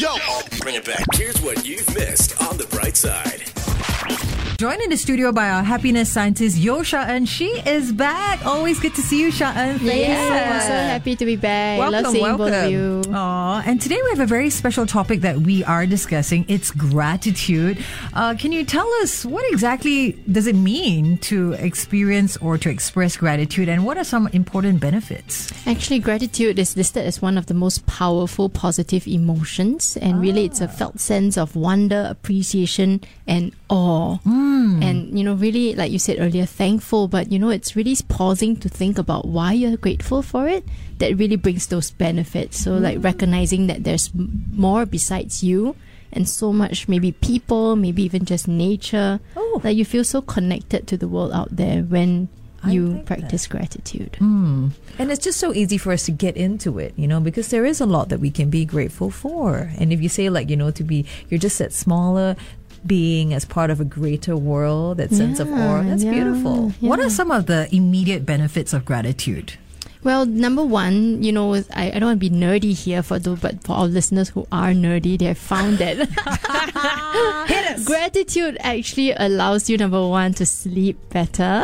Yo, bring it back. Here's what you've missed on the bright side. Joined in the studio by our happiness scientist, Yeo Sha-En. She is back. Always good to see you, Sha-En. Thank you so Yeah, so happy to be back. Welcome, Love seeing both of welcome. you. Aw, and today we have a very special topic that we are discussing. It's gratitude. Uh, can you tell us what exactly does it mean to experience or to express gratitude, and what are some important benefits? Actually, gratitude is listed as one of the most powerful positive emotions, and really, it's a felt sense of wonder, appreciation, and awe. Hmm. And you know, really, like you said earlier, thankful. But you know, it's really pausing to think about why you're grateful for it. That really brings those benefits. So, like hmm. recognizing that there's more besides you. And so much, maybe people, maybe even just nature. Oh. That you feel so connected to the world out there when I you like that. practice gratitude. Hmm. And it's just so easy for us to get into it, you know, because there is a lot that we can be grateful for. And if you say, like, you know, to be, you're just that smaller being as part of a greater world, that sense of awe. That's yeah. beautiful. What are some of the immediate benefits of gratitude? Well, number one, you know, I, I don't want to be nerdy here for the, but for our listeners who are nerdy, they have found that gratitude actually allows you, number one, to sleep better.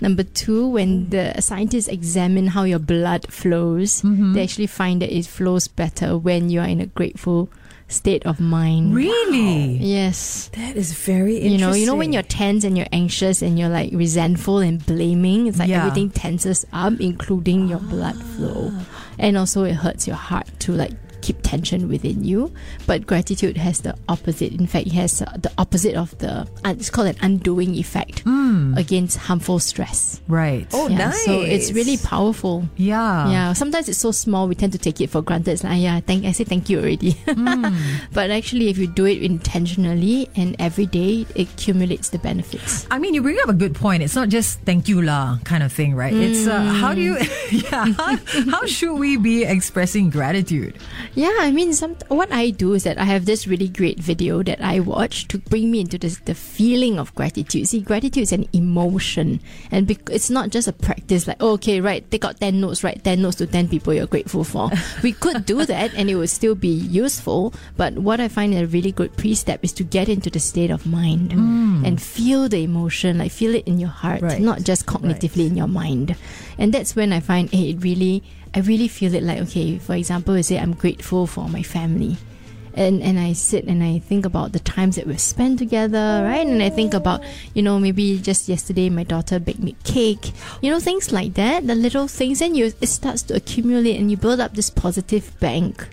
Number two, when the scientists examine how your blood flows, mm-hmm. they actually find that it flows better when you are in a grateful state of mind. Really? Yes. That is very interesting. You know, you know when you're tense and you're anxious and you're like resentful and blaming, it's like Yeah. everything tenses up, including your blood flow, ah. and also it hurts your heart to like keep tension within you. But gratitude has the opposite. In fact, it has uh, the opposite of the. Uh, it's called an undoing effect against harmful stress. Right. Oh, Yeah, So it's really powerful. yeah. Yeah, sometimes it's so small we tend to take it for granted. It's like, "Ah, yeah, thank I say thank you already. but actually, if you do it intentionally and every day, it accumulates the benefits. I mean, you bring up a good point. It's not just thank you lah kind of thing, right? It's uh, how do you, yeah, how, how should we be expressing gratitude? Yeah, I mean, some what I do is that I have this really great video that I watch to bring me into this, the feeling of gratitude. See, gratitude is an emotion, and bec- it's not just a practice. Like, oh, okay, right, take out ten notes, write ten notes to ten people you're grateful for. we could do that, and it would still be useful. But what I find a really good pre-step is to get into the state of mind mm. and feel the emotion, like feel it in your heart, Right. not just cognitively in your mind. And that's when I find hey, it really, I really feel it like, okay, for example, I say I'm grateful for my family. And, and I sit and I think about the times that we've spent together, right? And I think about, you know, maybe just yesterday my daughter baked me cake, you know, things like that, the little things, and you it starts to accumulate and you build up this positive bank.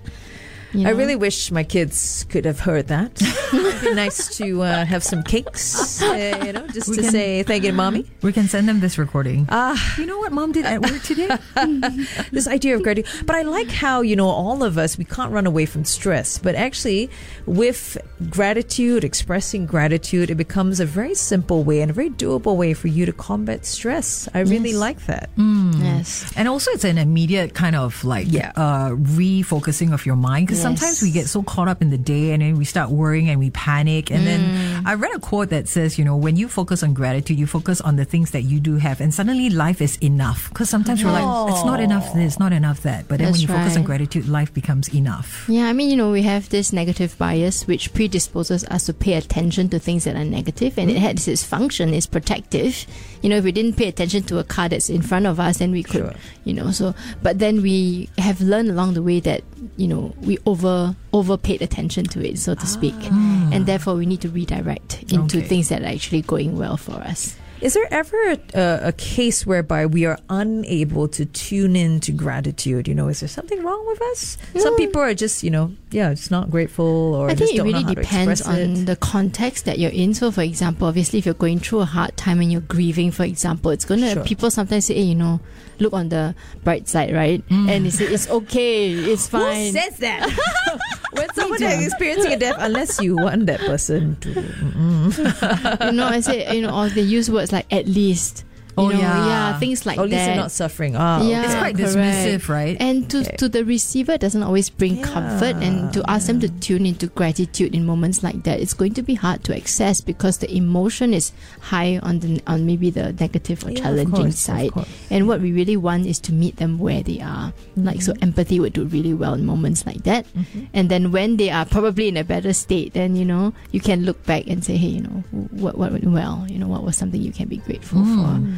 You I really wish my kids could have heard that. It'd be nice to uh, have some cakes, uh, you know, just We to can- say thank you to mommy. We can send them this recording. Ah, you know what mom did at work today? this idea of gratitude. But I like how, you know, all of us, we can't run away from stress. But actually, with gratitude, expressing gratitude, it becomes a very simple way and a very doable way for you to combat stress. I really Yes. like that. Yes. And also, it's an immediate kind of like Yeah. uh, refocusing of your mind because Yes. Sometimes we get so caught up in the day and then we start worrying and we panic. And then mm. I read a quote that says, you know, when you focus on gratitude, you focus on the things that you do have, and suddenly life is enough. Because sometimes we're like, it's not enough this, not enough that. But then when That's you focus on gratitude, life becomes enough. Yeah, I mean, you know, we have this negative bias which predisposes us to pay attention to things that are negative, and it mm. has its function, it's protective. You know, if we didn't pay attention to a car that's in front of us, then we could, Sure. you know, so, but then we have learned along the way that, you know, we over, over paid attention to it, so to speak. Ah. And therefore, we need to redirect into Okay. things that are actually going well for us. Is there ever a, a case whereby we are unable to tune in to gratitude? You know, is there something wrong with us? Some people are just, you know, yeah, it's not grateful or I just think it really depends on it. the context that you're in. So, for example, obviously, if you're going through a hard time and you're grieving, for example, it's gonna Sure. people sometimes say, hey, you know, look on the bright side, right? Mm. And they say it's okay, it's fine. Who says that? when someone is experiencing a death, unless you want that person to. you know, I say, you know, or they use words like at least. Oh, know, yeah. things like Or at least that. they're not suffering. Ah, yeah, It's quite correct. dismissive, right? And to, Okay. to the receiver, doesn't always bring comfort. And to ask them to tune into gratitude in moments like that, it's going to be hard to access because the emotion is high on the on maybe the negative or Yeah, challenging course, side. And what we really want is to meet them where they are. Like so, Mm-hmm. empathy would do really well in moments like that. And then when they are probably in a better state, then you know you can look back and say, hey, you know, what what went well? You know, what was something you can be grateful for.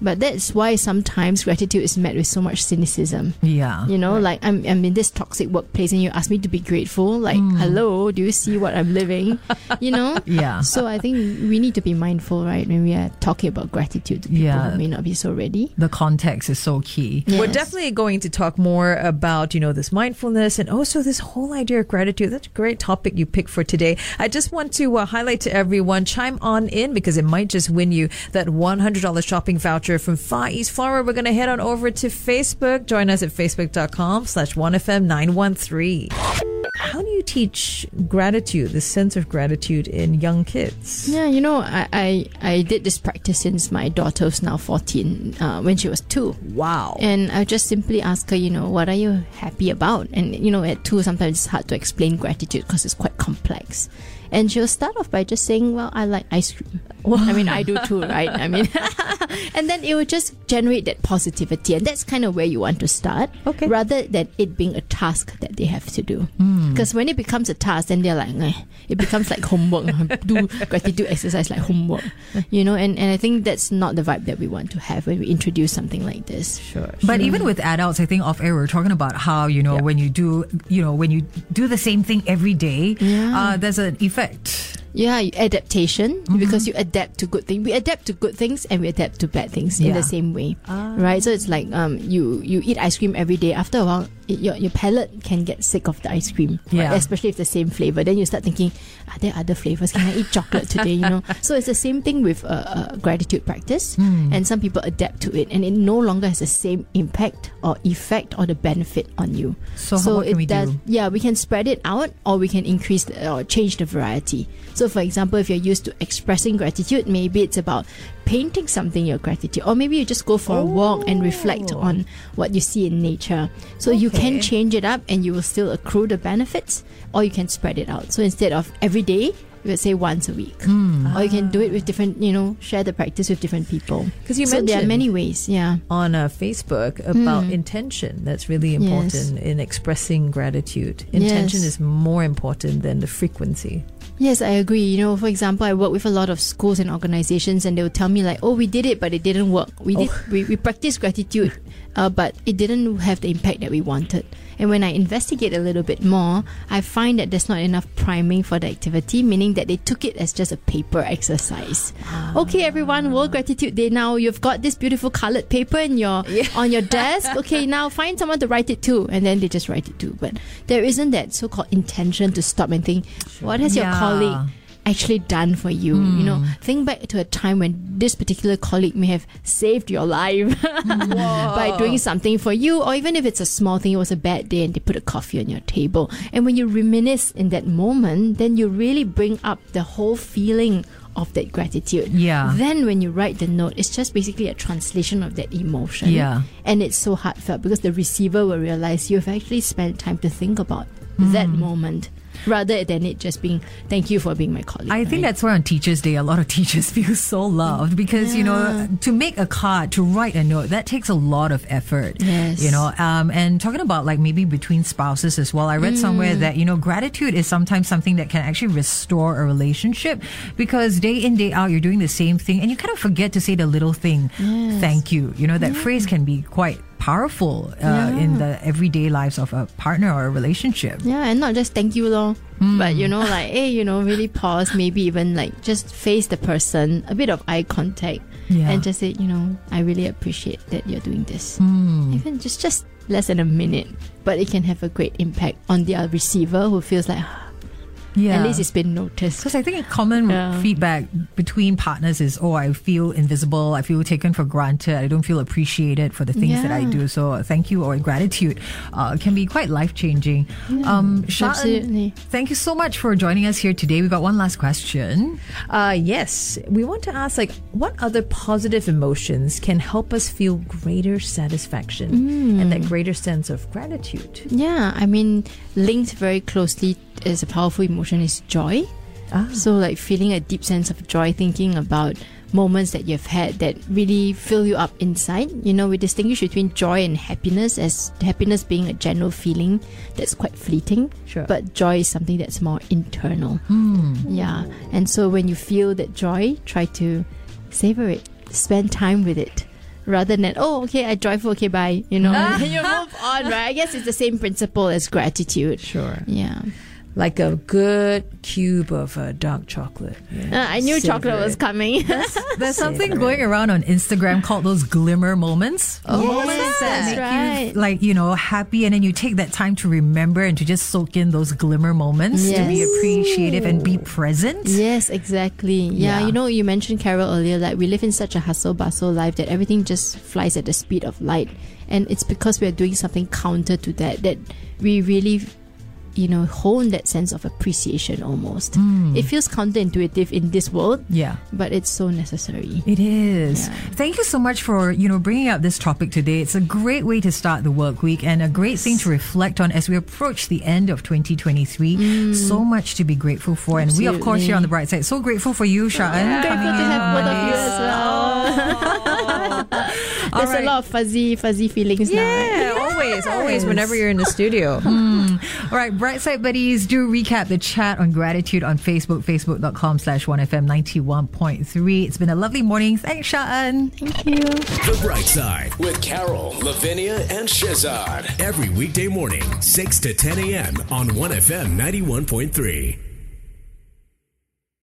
But that's why sometimes gratitude is met with so much cynicism. Yeah. You know, like I'm, I'm in this toxic workplace and you ask me to be grateful. Like, hello, do you see what I'm living? You know? Yeah. So I think we need to be mindful, right, when we are talking about gratitude to people Yeah. who may not be so ready. The context is so key. We're definitely going to talk more about, you know, this mindfulness and also this whole idea of gratitude. That's a great topic you picked for today. I just want to uh, highlight to everyone, chime on in because it might just win you that $100 shopping voucher from Far East Flora. We're going to head on over to Facebook. Join us at facebook.com slash 1FM913. How do you teach gratitude, the sense of gratitude in young kids? Yeah, you know, I, I, I did this practice since my daughter was now 14, uh, when she was two. Wow. And I just simply ask her, you know, what are you happy about? And, you know, at two, sometimes it's hard to explain gratitude because it's quite complex. And she'll start off by just saying, well, I like ice cream. I mean, I do too, right? I mean, and then it will just generate that positivity. And that's kind of where you want to start. Okay. Rather than it being a task that they have to do. Because when it becomes a task, then they're like, eh, it becomes like homework. do gratitude exercise like homework. You know, and, and I think that's not the vibe that we want to have when we introduce something like this. Sure. But even with adults, I think off air we are talking about how you know Yeah. when you do you know when you do the same thing every day, Yeah. uh, there's an effect effect. Yeah, adaptation Mm-hmm. because you adapt to good things. We adapt to good things and we adapt to bad things in the same way, right? So it's like um, you you eat ice cream every day. After a while, it, your your palate can get sick of the ice cream, right? Especially if the same flavor. Then you start thinking, are there other flavors? Can I eat chocolate today? You know. So it's the same thing with uh, uh, gratitude practice, Hmm. and some people adapt to it, and it no longer has the same impact or effect or the benefit on you. So can it we does, do? yeah, we can spread it out or we can increase the, or change the variety. So, for example, if you're used to expressing gratitude, maybe it's about painting something your gratitude, or maybe you just go for a walk and reflect Oh. on what you see in nature. So, you can change it up and you will still accrue the benefits, or you can spread it out. So, instead of every day, you would say once a week, Hmm. or you can do it with different, you know, share the practice with different people. Because you so there are mentioned- many ways, yeah. on uh, Facebook about intention. That's really Hmm. Yes. important in expressing gratitude. Intention Yes. is more important than the frequency. Yes, I agree. You know, for example, I work with a lot of schools and organizations, and they will tell me like, "Oh, we did it, but it didn't work. We did, we, we practiced gratitude, uh, but it didn't have the impact that we wanted." And when I investigate a little bit more, I find that there's not enough priming for the activity, meaning that they took it as just a paper exercise. Okay, everyone, World Gratitude Day. Now you've got this beautiful colored paper in your on your desk. Okay, now find someone to write it to, and then they just write it to. But there isn't that so-called intention to stop and think, what has your Yeah. Colleague actually done for you. You know, think back to a time when this particular colleague may have saved your life by doing something for you, or even if it's a small thing, it was a bad day and they put a coffee on your table. And when you reminisce in that moment, then you really bring up the whole feeling of that gratitude. Yeah. Then when you write the note, it's just basically a translation of that emotion. Yeah. And it's so heartfelt because the receiver will realize you've actually spent time to think about Mm. that moment rather than it just being thank you for being my colleague. I think that's why on Teachers Day, a lot of teachers feel so loved because, you know, to make a card, to write a note, that takes a lot of effort. Yes. You know, um, and talking about like maybe between spouses as well, I read somewhere Mm. that, you know, gratitude is sometimes something that can actually restore a relationship because day in, day out, you're doing the same thing and you kind of forget to say the little thing, thank you. You know, that phrase can be quite powerful uh, in the everyday lives of a partner or a relationship. Yeah, and not just thank you, lor. Hmm. But you know, like, hey, you know, really pause, maybe even like just face the person, a bit of eye contact, Yeah. and just say, you know, I really appreciate that you're doing this. Hmm. Even just just less than a minute, but it can have a great impact on the receiver who feels like, "Ah, Yeah. At least it's been noticed. Because I think a common Yeah. feedback between partners is, oh, I feel invisible, I feel taken for granted, I don't feel appreciated for the things that I do. So thank you or gratitude uh, can be quite life changing. Um, Sha-En, Absolutely. thank you so much for joining us here today. We've got one last question. Uh, yes, we want to ask like what other positive emotions can help us feel greater satisfaction and that greater sense of gratitude. Yeah, I mean, linked very closely is a powerful emotion is joy. Ah. So, like feeling a deep sense of joy, thinking about moments that you've had that really fill you up inside. You know, we distinguish between joy and happiness, as happiness being a general feeling that's quite fleeting. Sure. But joy is something that's more internal. Yeah. And so, when you feel that joy, try to savor it, spend time with it. Rather than oh okay I joyful okay bye you know you move on right I guess it's the same principle as gratitude Sure. yeah Like a good cube of uh, dark chocolate. Yeah. Uh, I knew Savor chocolate was coming. There's something going around on Instagram called those glimmer moments. Oh, moments that that's make right. you like, you know, happy and then you take that time to remember and to just soak in those glimmer moments to be appreciative and be present. yes, exactly. Yeah, Yeah. you know, you mentioned Carol earlier. Like we live in such a hustle bustle life that everything just flies at the speed of light, and it's because we are doing something counter to that that we really. You know, hone that sense of appreciation almost. Hmm. It feels counterintuitive in this world, Yeah. but it's so necessary. It is. Yeah. Thank you so much for, you know, bringing up this topic today. It's a great way to start the work week and a great thing to reflect on as we approach the end of 2023. Mm. So much to be grateful for. And we, of course, here on the bright side, so grateful for you, Sha-En. Grateful coming to have both of you as well. There's right. a lot of fuzzy, fuzzy feelings now. Right? Yeah, always, always. Whenever you're in the studio. Hmm. Hmm. All right, Bright Side Buddies, do recap the chat on gratitude on Facebook, facebook.com slash 1FM 91.3. It's been a lovely morning. Thanks, Sha-En. Thank you. The Bright Side with Carol, Lavinia, and Shehzad. Every weekday morning, 6 to 10 a.m. on 1FM 91.3.